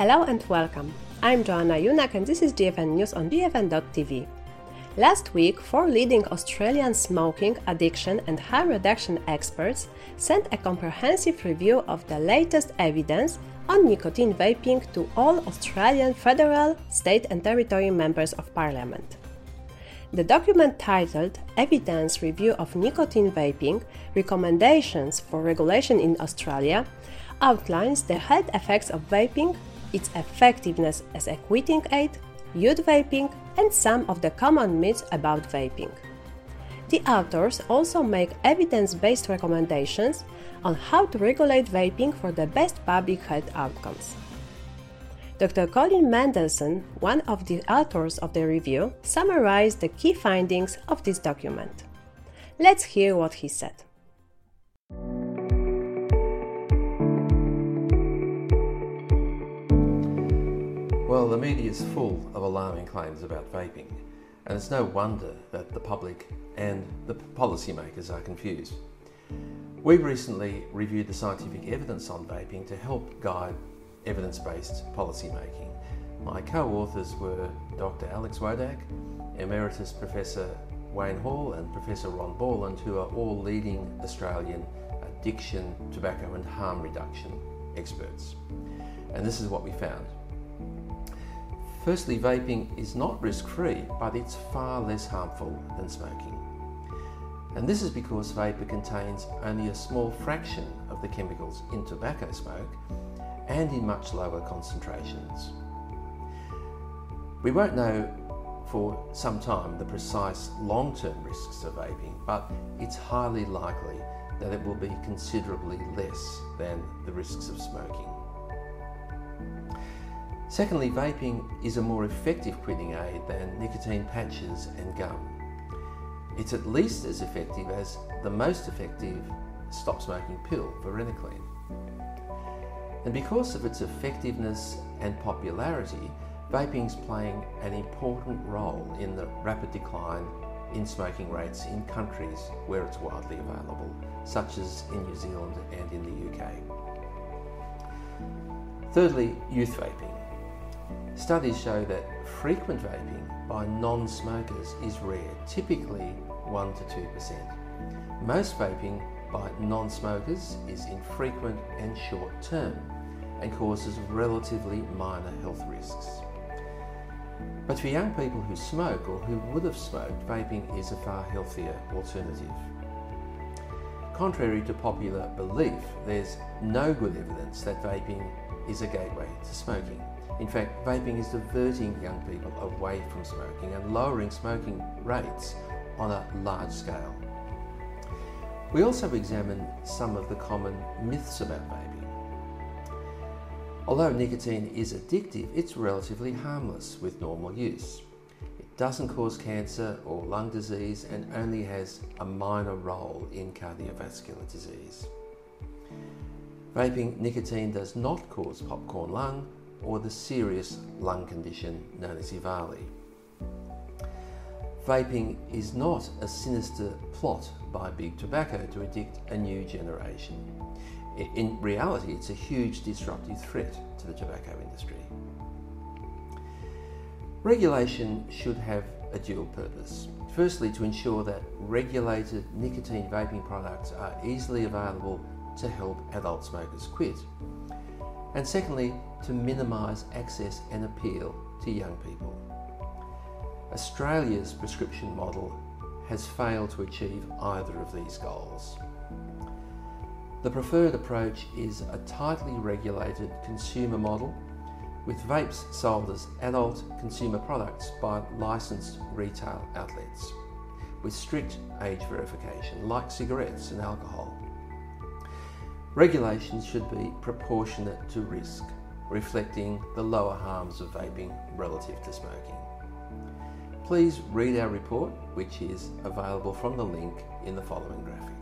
Hello and welcome. I'm Joanna Junak and this is GFN News on GFN.tv. Last week, four leading Australian smoking, addiction, and harm reduction experts sent a comprehensive review of the latest evidence on nicotine vaping to all Australian federal, state, and territory members of parliament. The document titled Evidence Review of Nicotine Vaping Recommendations for Regulation in Australia outlines the health effects of vaping, its effectiveness as a quitting aid, youth vaping, and some of the common myths about vaping. The authors also make evidence based recommendations on how to regulate vaping for the best public health outcomes. Dr. Colin Mendelsohn, one of the authors of the review, summarized the key findings of this document. Let's hear what he said. Well, the media is full of alarming claims about vaping, and it's no wonder that the public and the policymakers are confused. We recently reviewed the scientific evidence on vaping to help guide evidence based policymaking. My co authors were Dr. Alex Wodak, Emeritus Professor Wayne Hall, and Professor Ron Borland, who are all leading Australian addiction, tobacco, and harm reduction experts. And this is what we found. Firstly, vaping is not risk free, but it's far less harmful than smoking. And this is because vapor contains only a small fraction of the chemicals in tobacco smoke and in much lower concentrations. We won't know for some time the precise long term risks of vaping, but it's highly likely that it will be considerably less than the risks of smoking. Secondly, vaping is a more effective quitting aid than nicotine patches and gum. It's at least as effective as the most effective stop smoking pill, varenicline. And because of its effectiveness and popularity, vaping is playing an important role in the rapid decline in smoking rates in countries where it's widely available, such as in New Zealand and in the UK. Thirdly, youth vaping. Studies show that frequent vaping by non smokers is rare, typically 1 to 2%. Most vaping by non smokers is infrequent and short term and causes relatively minor health risks. But for young people who smoke or who would have smoked, vaping is a far healthier alternative. Contrary to popular belief, there's no good evidence that vaping is a gateway to smoking. In fact, vaping is diverting young people away from smoking and lowering smoking rates on a large scale. We also examine some of the common myths about vaping. Although nicotine is addictive, it's relatively harmless with normal use. It doesn't cause cancer or lung disease and only has a minor role in cardiovascular disease. Vaping nicotine does not cause popcorn lung or the serious lung condition known as EVALI. Vaping is not a sinister plot by Big Tobacco to addict a new generation. In reality, it's a huge disruptive threat to the tobacco industry. Regulation should have a dual purpose. Firstly, to ensure that regulated nicotine vaping products are easily available to help adult smokers quit. And secondly, to minimise access and appeal to young people. Australia's prescription model has failed to achieve either of these goals. The preferred approach is a tightly regulated consumer model with vapes sold as adult consumer products by licensed retail outlets with strict age verification, like cigarettes and alcohol. Regulations should be proportionate to risk, reflecting the lower harms of vaping relative to smoking. Please read our report, which is available from the link in the following graphic.